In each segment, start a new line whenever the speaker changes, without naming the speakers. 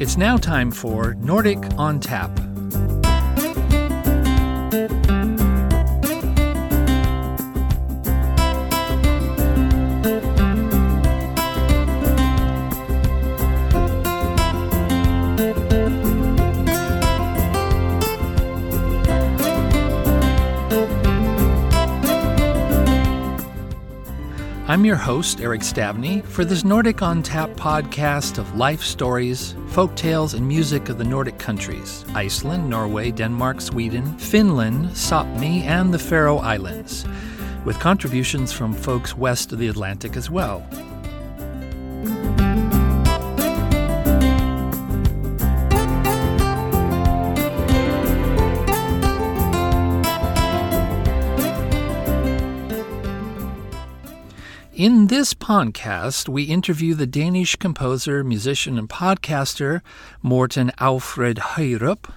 It's now time for Nordic on Tap. I'm your host, Eric Stavney, for this Nordic on Tap podcast of life stories, folk tales, and music of the Nordic countries Iceland, Norway, Denmark, Sweden, Finland, Sapmi, and the Faroe Islands, with contributions from folks west of the Atlantic as well. In this podcast, we interview the Danish composer, musician, and podcaster Morten Alfred Høyrup.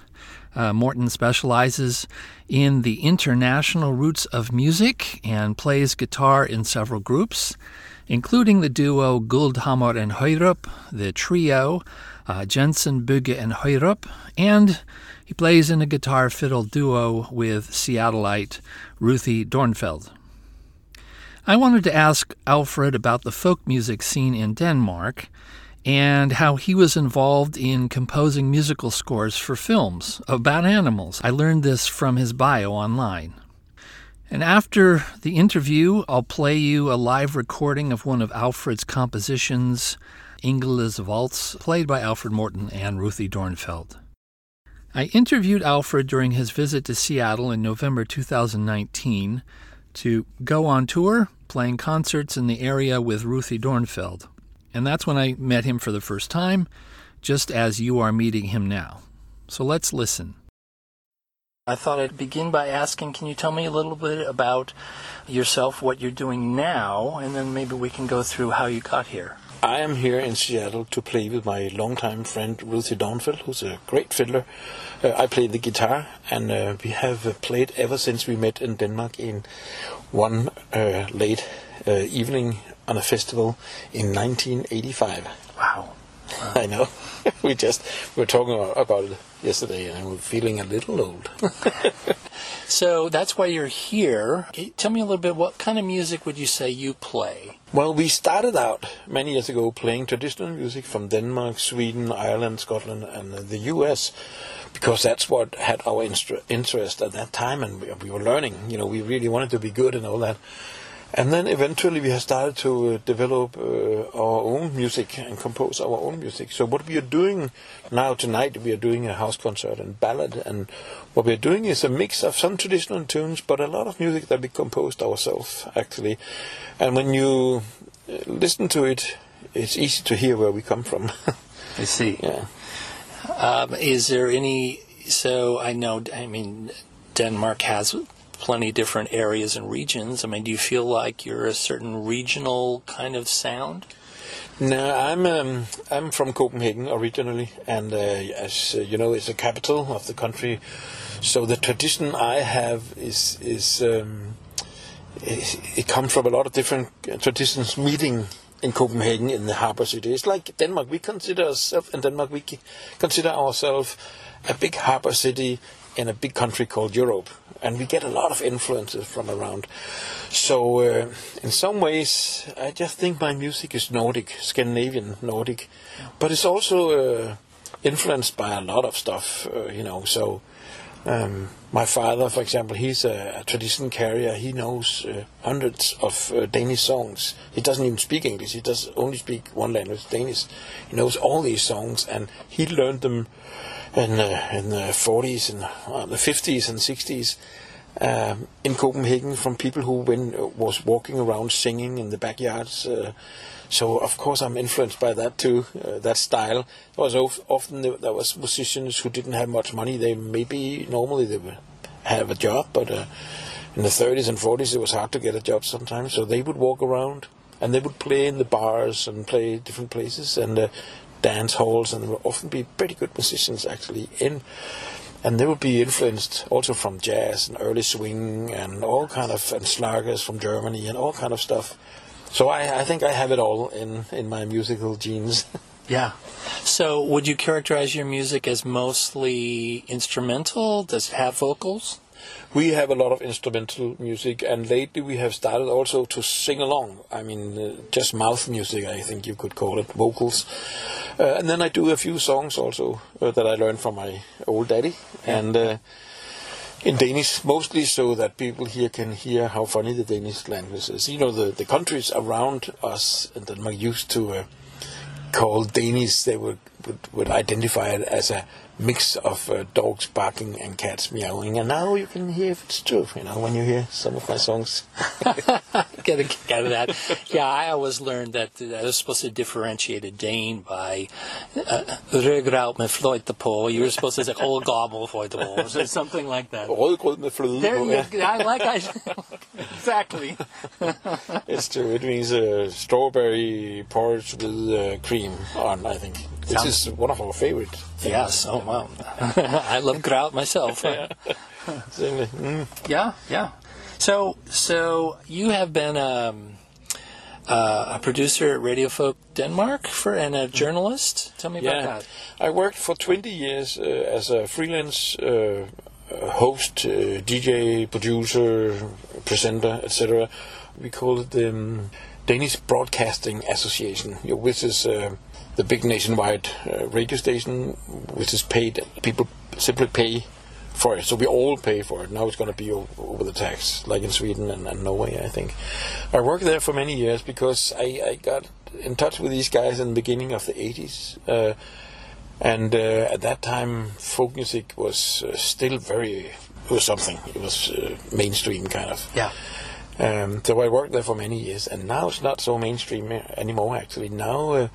Uh, Morten specializes in the international roots of music and plays guitar in several groups, including the duo Guldhammer and Høyrup, the trio uh, Jensen, Bugge, and Høyrup, and he plays in a guitar fiddle duo with Seattleite Ruthie Dornfeld. I wanted to ask Alfred about the folk music scene in Denmark and how he was involved in composing musical scores for films about animals. I learned this from his bio online. And after the interview, I'll play you a live recording of one of Alfred's compositions, Ingela's Waltz, played by Alfred Morten and Ruthie Dornfeld. I interviewed Alfred during his visit to Seattle in November 2019 to go on tour playing concerts in the area with Ruthie Dornfeld. And that's when I met him for the first time, just as you are meeting him now. So let's listen. I thought I'd begin by asking can you tell me a little bit about yourself, what you're doing now, and then maybe we can go through how you got here?
I am here in Seattle to play with my longtime friend Ruthie Dornfeld, who's a great fiddler. Uh, I play the guitar, and uh, we have uh, played ever since we met in Denmark in one uh, late uh, evening on a festival in 1985.
Wow.
I know. we just we were talking about it yesterday, and we're feeling a little old.
so that's why you're here. Tell me a little bit. What kind of music would you say you play?
Well, we started out many years ago playing traditional music from Denmark, Sweden, Ireland, Scotland, and the U.S. because that's what had our interest at that time, and we were learning. You know, we really wanted to be good and all that. And then eventually we have started to uh, develop uh, our own music and compose our own music. So what we are doing now tonight, we are doing a house concert and ballad, and what we are doing is a mix of some traditional tunes, but a lot of music that we composed ourselves actually. And when you uh, listen to it, it's easy to hear where we come from.
I see.
Yeah.
Um, is there any? So I know. I mean, Denmark has plenty of different areas and regions. I mean, do you feel like you're a certain regional kind of sound?
No, I'm um, I'm from Copenhagen originally, and uh, as uh, you know, it's the capital of the country. So the tradition I have is is um, it, it, comes from a lot of different traditions meeting in Copenhagen in the harbor city. It's like Denmark. We consider ourselves in Denmark. We consider ourselves a big harbor city in a big country called Europe and we get a lot of influences from around. So, uh, in some ways, I just think my music is Nordic, Scandinavian Nordic, but it's also uh, influenced by a lot of stuff, uh, you know. So, um, my father, for example, he's a, a tradition carrier. He knows uh, hundreds of uh, Danish songs. He doesn't even speak English. He does only speak one language, Danish. He knows all these songs, and he learned them in, uh, in the 40s and uh, the 50s and 60s um, in Copenhagen from people who when, was walking around singing in the backyards. Uh, so of course I'm influenced by that too, uh, that style. There was often there was musicians who didn't have much money. They maybe normally they would have a job, but uh, in the 30s and 40s it was hard to get a job sometimes. So they would walk around and they would play in the bars and play different places and uh, dance halls, and there would often be pretty good musicians actually in. And they would be influenced also from jazz and early swing and all kind of and slagers from Germany and all kind of stuff. So I, I think I have it all in, in my musical genes.
yeah. So, would you characterize your music as mostly instrumental? Does it have vocals?
We have a lot of instrumental music, and lately we have started also to sing along. I mean, uh, just mouth music, I think you could call it, vocals. Uh, and then I do a few songs also uh, that I learned from my old daddy, and uh, in Danish, mostly so that people here can hear how funny the Danish language is. You know, the, the countries around us in Denmark used to uh, call Danish, they would, would, would identify it as a mix of uh, dogs barking and cats meowing. And now you can hear if it's true, you know, when you hear some of my songs.
Get a kick out of that. Yeah, I always learned that I was supposed to differentiate a Dane by rødgrøt med fløjte på. You were supposed to say "old gobble fløjte på, or something like that.
Rødgrød med fløde
There you go. I like I exactly.
It's true. It means uh, strawberry porridge with uh, cream on, I think.
Sounds-
is one of our favorite. things.
Yes. Oh wow. I love grout myself.
Certainly. Mm.
Yeah, yeah. So, so you have been um, uh, a producer at Radio Folk Denmark for and a journalist. Tell me about
Yeah,
that.
I worked for 20 years uh, as a freelance uh, uh, host, uh, DJ, producer, presenter, etc. We call it the um, Danish Broadcasting Association, which is uh, the big nationwide uh, radio station, which is paid. People simply pay for it, so we all pay for it. Now it's going to be over the tax, like in Sweden and, and Norway, I think. I worked there for many years because I, I got in touch with these guys in the beginning of the 80s. Uh, and uh, at that time, folk music was uh, still very it was something. It was uh, mainstream kind of.
Yeah.
Um, so I worked there for many years, and now it's not so mainstream uh, anymore. Actually, now uh,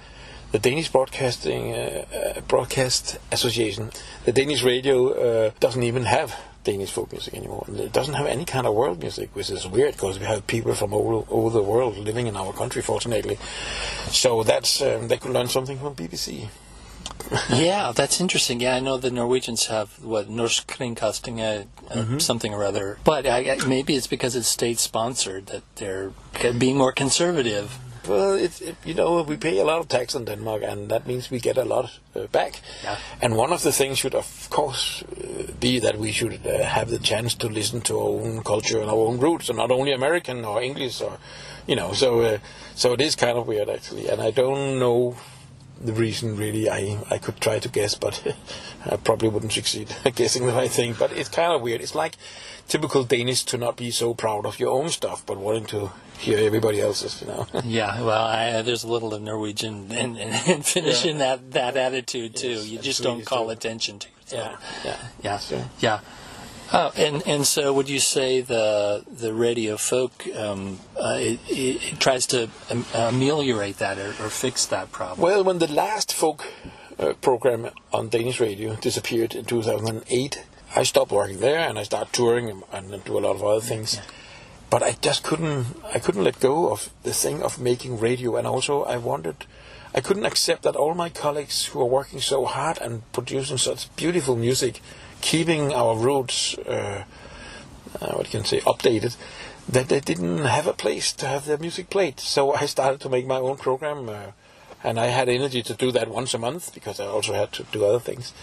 the Danish Broadcasting uh, uh, Broadcast Association, the Danish radio uh, doesn't even have Danish folk music anymore. It doesn't have any kind of world music, which is weird because we have people from all over the world living in our country, fortunately. So that's um, they could learn something from BBC.
yeah, that's interesting. Yeah, I know the Norwegians have what Norsk Kringkasting, uh,
Mm-hmm.
something or other. But I, I- maybe it's because it's state sponsored that they're being more conservative.
Well, it's it, you know we pay a lot of tax in Denmark, and that means we get a lot uh, back.
Yeah.
And one of the things should, of course, uh, be that we should uh, have the chance to listen to our own culture and our own roots, and not only American or English or, you know. So, uh, so it is kind of weird actually, and I don't know the reason really. I I could try to guess, but I probably wouldn't succeed guessing the right thing. But it's kind of weird. It's like typical Danish to not be so proud of your own stuff, but wanting to hear everybody else's. You know.
Yeah, well, I, uh, there's a little of Norwegian and, and, and Finnish in that, that attitude too.
Yes,
you just don't call attention to it. So,
Yeah, yeah.
yeah,
Sure.
yeah. Oh, and and so would you say the the radio folk um, uh, it, it, tries to um, ameliorate that or, or fix that problem?
Well, when the last folk uh, program on Danish radio disappeared in 2008, I stopped working there and I started touring and, and do a lot of other things. But I just couldn't, I couldn't let go of the thing of making radio, and also I wanted, I couldn't accept that all my colleagues who are working so hard and producing such beautiful music, keeping our roots, uh, uh, what you can say, updated, that they didn't have a place to have their music played. So I started to make my own program, uh, and I had energy to do that once a month because I also had to do other things.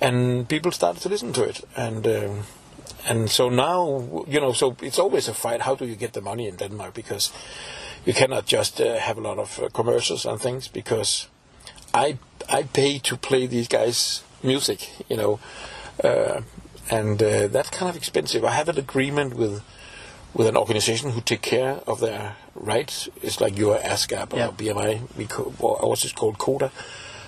And people started to listen to it, and um, and so now you know, so it's always a fight. How do you get the money in Denmark? Because you cannot just uh, have a lot of uh, commercials and things because I I pay to play these guys' music, you know, and uh, that's kind of expensive. I have an agreement with with an organization who take care of their rights. It's like your ASCAP or
Yeah.
BMI, or ours is called Koda,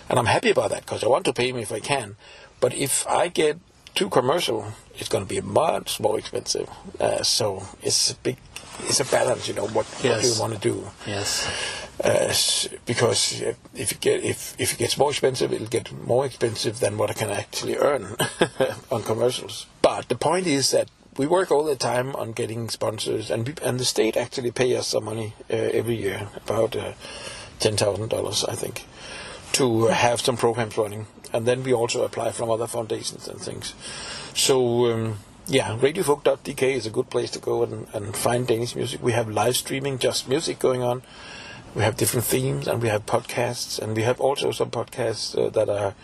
and I'm happy about that because I want to pay them if I can. But if I get too commercial, it's going to be much more expensive. Uh, so it's a big, it's a balance, you know. What, what do you want to do?
yes.
Uh, because if it get if if it gets more expensive, it'll get more expensive than what I can actually earn on commercials. But the point is that we work all the time on getting sponsors, and and the state actually pay us some money uh, every year, about uh, ten thousand dollars, I think, to have some programs running, and then we also apply from other foundations and things. So. Um, yeah, radiofolk.dk is a good place to go and, and find Danish music. We have live streaming, just music going on we have different themes, and we have podcasts, and we have also some podcasts uh, that are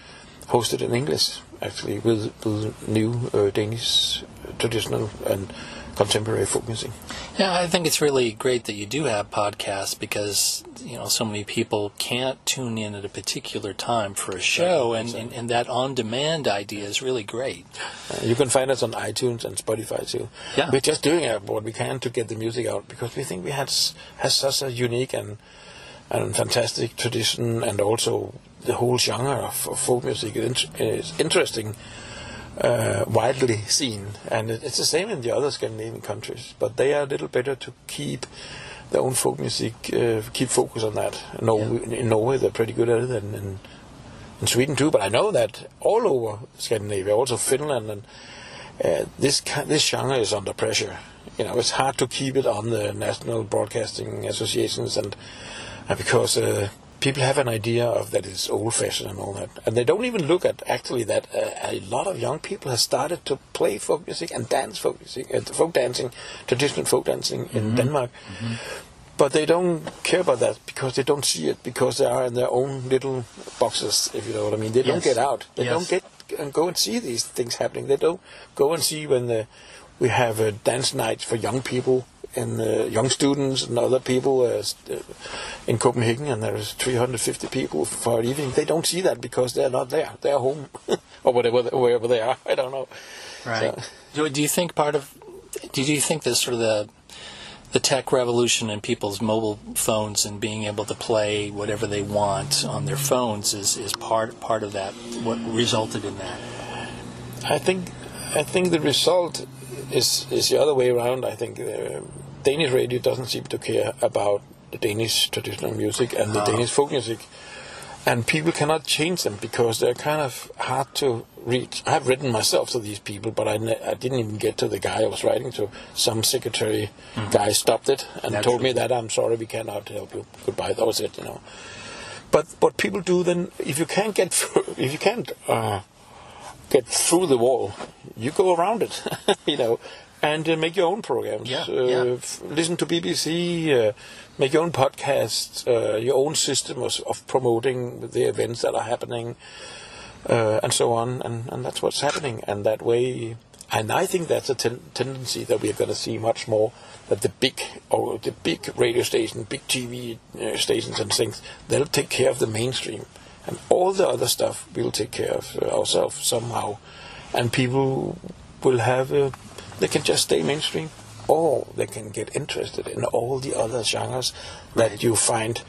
hosted in English, actually, with, with new uh, Danish traditional and contemporary folk music.
Yeah, I think it's really great that you do have podcasts because you know so many people can't tune in at a particular time for a show, and, and, and that on-demand idea is really great.
Uh, you can find us on iTunes and Spotify too.
Yeah.
We're just doing what we can to get the music out because we think we had has such a unique and and fantastic tradition, and also the whole genre of, of folk music is, is interesting uh, widely seen, and it, it's the same in the other Scandinavian countries. But they are a little better to keep their own folk music, uh, keep focus on that. Norway, yeah. In Norway, they're pretty good at it, and in, in Sweden too. But I know that all over Scandinavia, also Finland, and uh, this this genre is under pressure. You know, it's hard to keep it on the national broadcasting associations, and, and because uh, people have an idea of that it's old fashioned and all that, and they don't even look at actually that uh, a lot of young people have started to play folk music and dance folk music, uh, folk dancing, traditional folk dancing in mm-hmm. Denmark. Mm-hmm. But they don't care about that because they don't see it because they are in their own little boxes, if you know what I mean. They yes. don't get out. They yes. don't get and go and see these things happening. They don't go and see when the, we have uh, dance nights for young people and uh, young students and other people uh, uh in Copenhagen, and there's 350 people for an evening. They don't see that because they're not there. They're home or whatever, wherever they are. I don't know.
Right. So. Do you think part of? Do you think this sort of the the tech revolution and people's mobile phones and being able to play whatever they want on their phones is, is part part of that. What resulted in that?
I think I think the result is is the other way around. I think uh, Danish radio doesn't seem to care about the Danish traditional music and the Danish folk music, and people cannot change them because they're kind of hard to reach. I've written myself to these people, but I, ne- I didn't even get to the guy I was writing to. Some secretary mm-hmm. guy stopped it and Naturally. told me that I'm sorry, we cannot help you. Goodbye. That was it, you know. But what people do then, if you can't get through, if you can't uh, get through the wall, you go around it, you know, and uh, make your own programs.
Yeah, uh, yeah.
F- listen to BBC, uh, make your own podcasts, uh, your own system of, of, promoting the events that are happening, uh, and so on. And, and that's what's happening. And that way, and I think that's a ten- tendency that we're going to see much more. That the big or the big radio station, big TV uh, stations and things, they'll take care of the mainstream and all the other stuff we'll take care of ourselves somehow, and people will have a, they can just stay mainstream, or they can get interested in all the other genres that you find.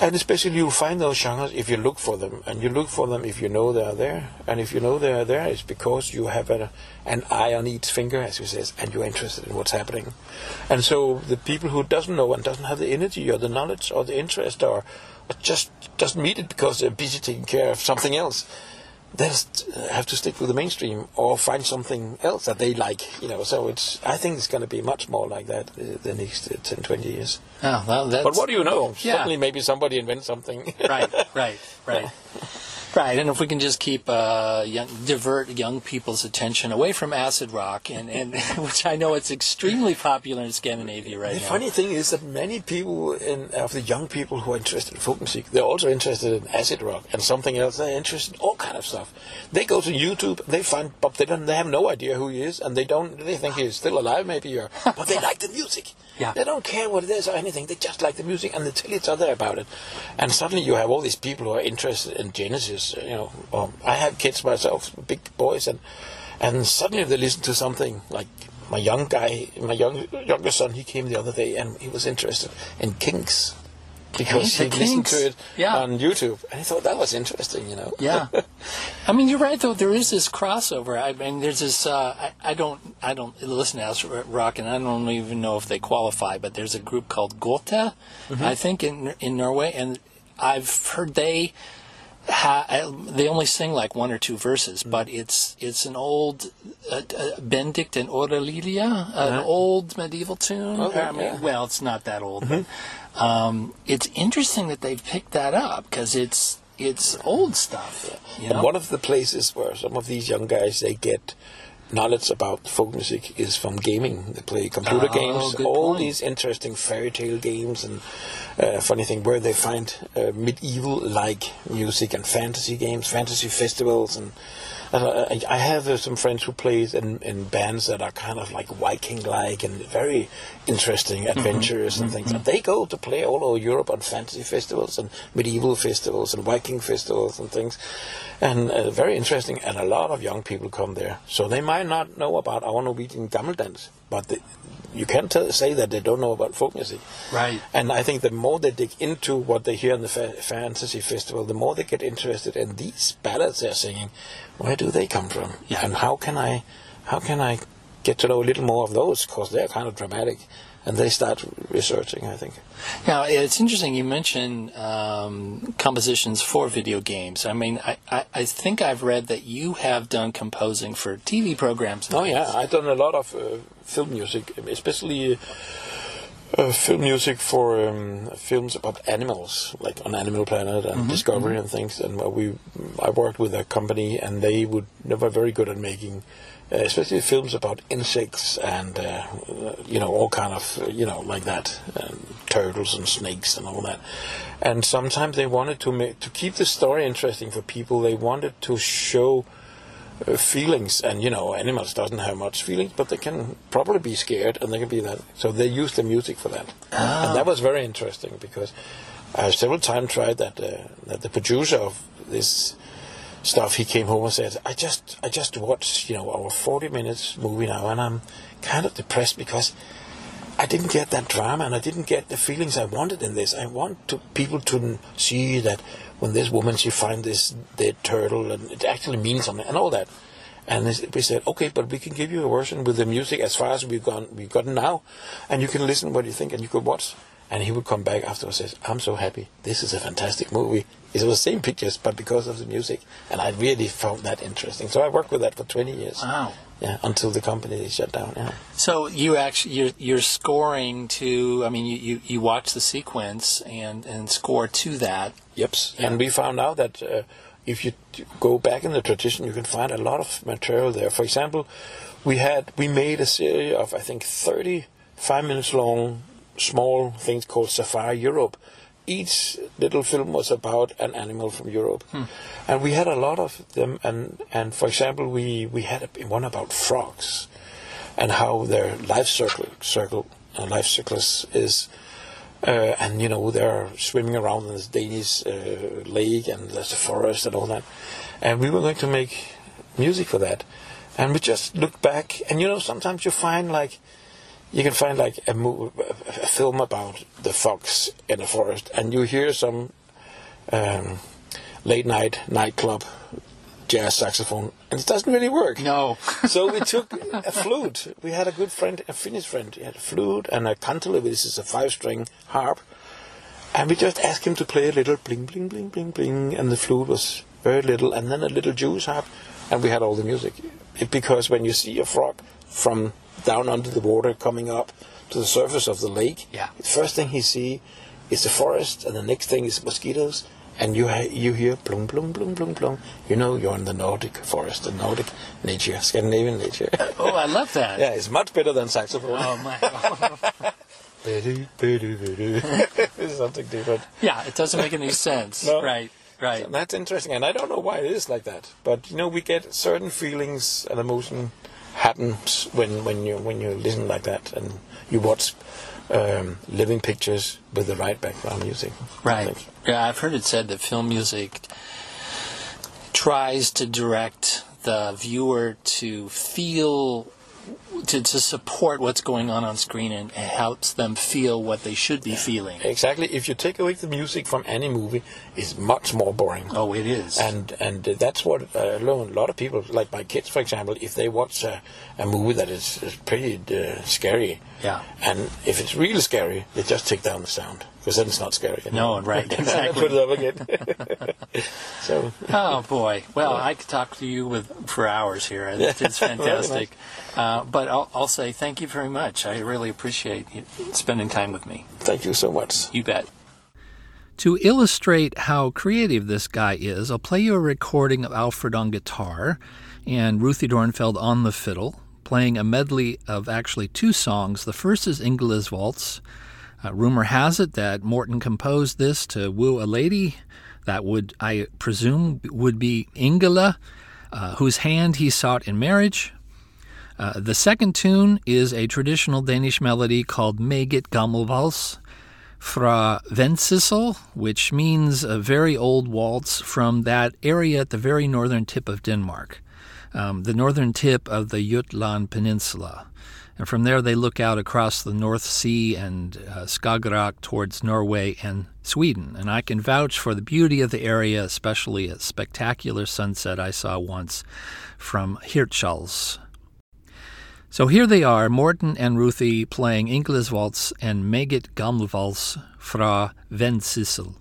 And especially you'll find those genres if you look for them, and you look for them if you know they are there. And if you know they are there, it's because you have a, an eye on each finger, as you says, and you're interested in what's happening. And so the people who doesn't know and doesn't have the energy or the knowledge or the interest or just doesn't meet it because they're busy taking care of something else. They just have to stick with the mainstream or find something else that they like, you know. So it's, I think it's going to be much more like that uh, the next uh, 10, 20 years.
Oh, well,
but what do you know? Yeah. Suddenly, maybe somebody invents something.
right, right, right. Right, and if we can just keep uh, young, divert young people's attention away from acid rock, and, and which I know it's extremely popular in Scandinavia right
the
now.
The funny thing is that many people in, of the young people who are interested in folk music, they're also interested in acid rock and something else. They're interested in all kind of stuff. They go to YouTube, they find Bob Dylan, they have no idea who he is, and they don't. They think he's still alive, maybe, or but they like the music.
Yeah.
They don't care what it is or anything. They just like the music, and they tell each other about it. And suddenly you have all these people who are interested in Genesis you know, um, I have kids myself, big boys, and and suddenly they listen to something like my young guy, my young younger son. He came the other day and he was interested in Kinks because he listened to it
yeah.
on YouTube, and he thought that was interesting, you know.
Yeah, I mean, you're right though. There is this crossover. I mean, there's this. Uh, I, I, don't. I don't listen to house rock, and I don't even know if they qualify. But there's a group called Gåte, mm-hmm. I think, in in Norway, and I've heard they ha- they only sing like one or two verses, mm-hmm. but it's it's an old uh, uh, Benedict and Årolilja, uh, an old medieval tune.
Okay,
I mean,
yeah.
Well, it's not that old, mm-hmm. but um, it's interesting that they've picked that up because it's it's old stuff.
Yeah. You know? And one of the places where some of these young guys they get knowledge about folk music is from gaming. They play computer
Oh,
games, all
point.
these interesting fairy tale games, and uh, funny thing where they find uh, medieval-like music and fantasy games, fantasy festivals, and. I I have uh, some friends who play in, in bands that are kind of like Viking-like and very interesting,
Mm-hmm.
adventurous and things. And they go to play all over Europe on fantasy festivals and medieval festivals and Viking festivals and things, and uh, very interesting. And a lot of young people come there, so they might not know about our Norwegian gammeldans, but they, you can't tell, say that they don't know about folk music.
Right.
And I think the more they dig into what they hear in the fa- fantasy festival, the more they get interested in these ballads they're singing. Where do they come from?
Yeah.
And how can I, how can I get to know a little more of those? Because they're kind of dramatic, and they start researching. I think.
Now, it's interesting you mentioned um, compositions for video games. I mean, I, I, I think I've read that you have done composing for TV programs.
Oh yeah, I've done a lot of uh, film music, especially uh, film music for um, films about animals, like on Animal Planet and Discovery and things. And uh, we, I worked with a company, and they would they were very good at making, uh, especially films about insects and uh, you know all kind of you know like that, um, turtles and snakes and all that. And sometimes they wanted to make to keep the story interesting for people. They wanted to show uh, feelings. And you know animals doesn't have much feelings but they can probably be scared and they can be that. So they use the music for that. And that was very interesting because I several times tried that uh, that the producer of this stuff he came home and said I just I just watched you know our 40 minutes movie now and I'm kind of depressed because I didn't get that drama and I didn't get the feelings I wanted in this. I want to, people to see that when this woman she find this dead turtle and it actually means something and all that. And we said, okay, but we can give you a version with the music as far as we've gone we've gotten now, and you can listen what you think and you could watch. And he would come back afterwards and says, I'm so happy. This is a fantastic movie. It was the same pictures, but because of the music. And I really found that interesting. So I worked with that for 20 years.
Wow.
Yeah, until the company is shut down. Yeah.
So you actually you're, you're scoring to. I mean, you, you, you watch the sequence and, and score to that.
Yep. And we found out that uh, if you go back in the tradition, you can find a lot of material there. For example, we had we made a series of I think 35 minutes long small things called Safari Europe. Each little film was about an animal from Europe, and we had a lot of them. And and for example, we we had a, one about frogs, and how their life circle circle uh, life cyclus is uh, and you know they're swimming around in this Danish uh, lake, and there's a forest and all that. And we were going to make music for that, and we just looked back, and you know sometimes you find like you can find like a, mo- a film about the fox in a forest, and you hear some um, late night nightclub jazz saxophone, and it doesn't really work.
No.
so we took a flute. We had a good friend, a Finnish friend. He had a flute and a kantele, which is a five-string harp. And we just asked him to play a little bling, bling, bling, bling, bling, and the flute was very little, and then a little Jewish harp, and we had all the music. It, because when you see a frog from down under the water coming up to the surface of the lake,
Yeah.
the first thing he see is the forest, and the next thing is mosquitoes, and you ha- you hear blum blum blum blum blum. You know you're in the Nordic forest, the Nordic nature, Scandinavian nature.
Oh, I love that.
yeah, it's much better than saxophone.
Oh my.
something different.
yeah, it doesn't make any sense.
No.
Right. Right.
And that's interesting, and I don't know why it is like that. But you know, we get certain feelings and emotion happens when when you when you listen like that and you watch um, living pictures with the right background music.
Right. Yeah, I've heard it said that film music tries to direct the viewer to feel to, to support what's going on on screen and helps them feel what they should be feeling.
Exactly. If you take away the music from any movie, it's much more boring.
Oh, it is.
And and that's what uh. A lot of people, like my kids, for example, if they watch a, a movie that is, is pretty uh, scary,
Yeah.
and if it's really scary, they just take down the sound because then it's not scary.
No, right,
And
exactly.
Put it up again. so
Oh boy! Well, I could talk to you with for hours here. It's, it's fantastic. Uh, but I'll, I'll say thank you very much. I really appreciate you spending time with me.
thank you so much.
You bet. To illustrate how creative this guy is, I'll play you a recording of Alfred on guitar and Ruthie Dornfeld on the fiddle, playing a medley of actually two songs. The first is Ingela's Waltz. Uh, rumor has it that Morten composed this to woo a lady that would, I presume, would be Ingela, uh, whose hand he sought in marriage. Uh, the second tune is a traditional Danish melody called Meget Gammelvals fra Vendsyssel, which means a very old waltz from that area at the very northern tip of Denmark, um, the northern tip of the Jutland Peninsula. And from there, they look out across the North Sea and uh, Skagerrak towards Norway and Sweden. And I can vouch for the beauty of the area, especially a spectacular sunset I saw once from Hirtshals. So here they are, Morten and Ruthie playing Ingela's Waltz and Meget Gammelvals fra Vendsyssel.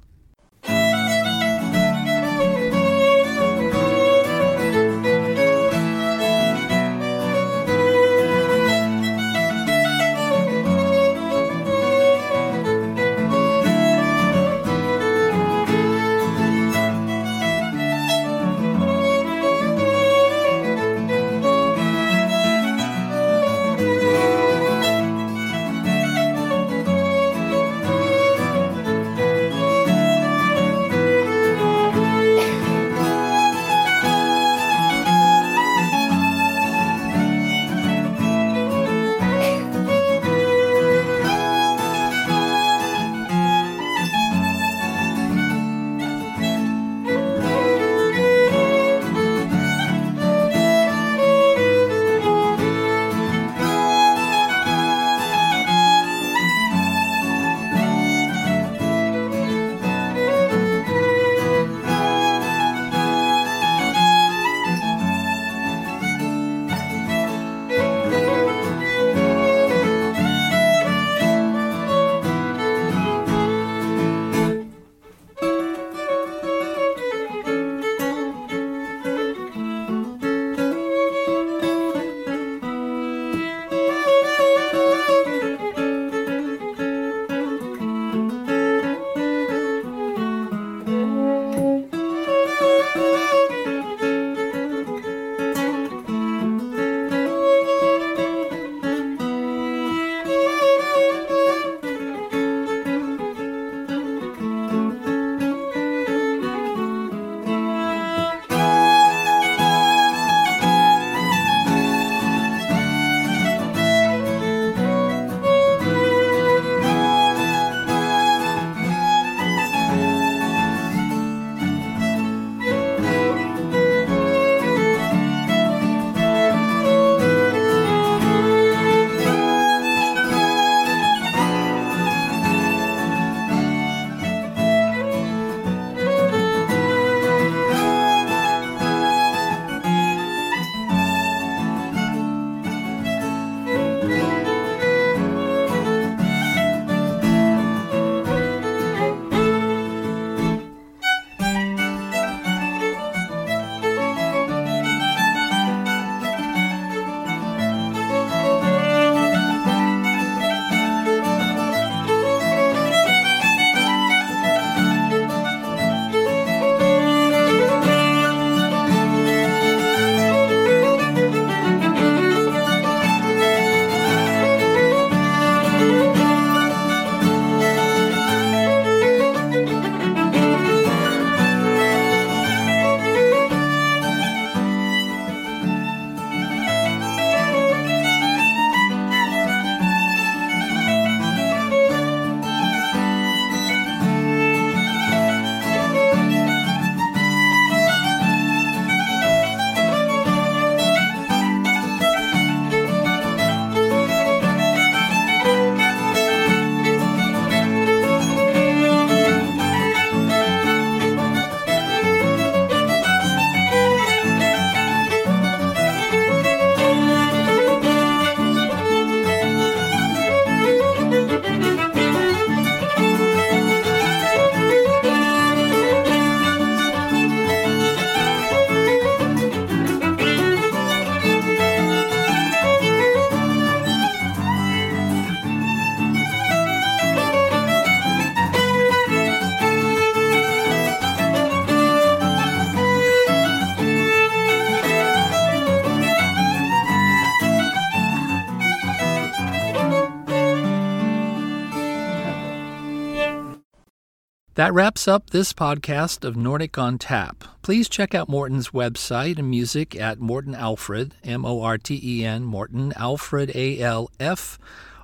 That wraps up this podcast of Nordic on Tap. Please check out Morten's website and music at Morten Alfred, M O R T E N, Morten Alfred, A L F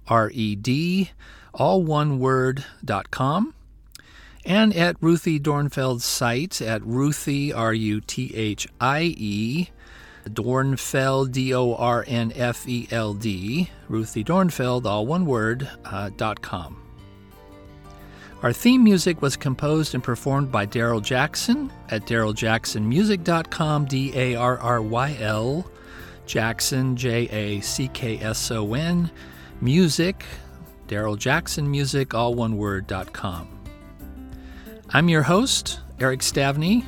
R E D, all one word, dot com. And at Ruthie Dornfeld's site at Ruthie, R U T H I E, Dornfeld, D O R N F E L D, Ruthie Dornfeld, all one word, uh, dot com. Our theme music was composed and performed by Daryl Jackson at daryljacksonmusic.com, D A R R Y L, Jackson, J A C K S O N, music, Daryl Jackson Music, all one word, dot com. I'm your host, Eric Stavney.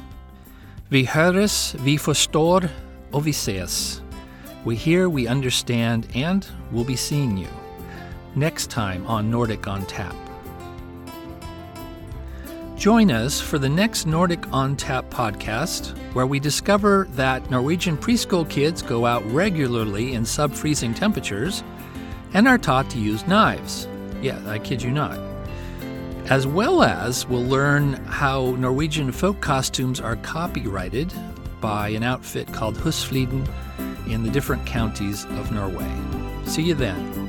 Vi höres, vi förstår, och vi ses. We hear, we understand, and we'll be seeing you next time on Nordic on Tap. Join us for the next Nordic on Tap podcast, where we discover that Norwegian preschool kids go out regularly in sub freezing temperatures and are taught to use knives. Yeah, I kid you not. As well as we'll learn how Norwegian folk costumes are copyrighted by an outfit called Husfliden in the different counties of Norway. See you then.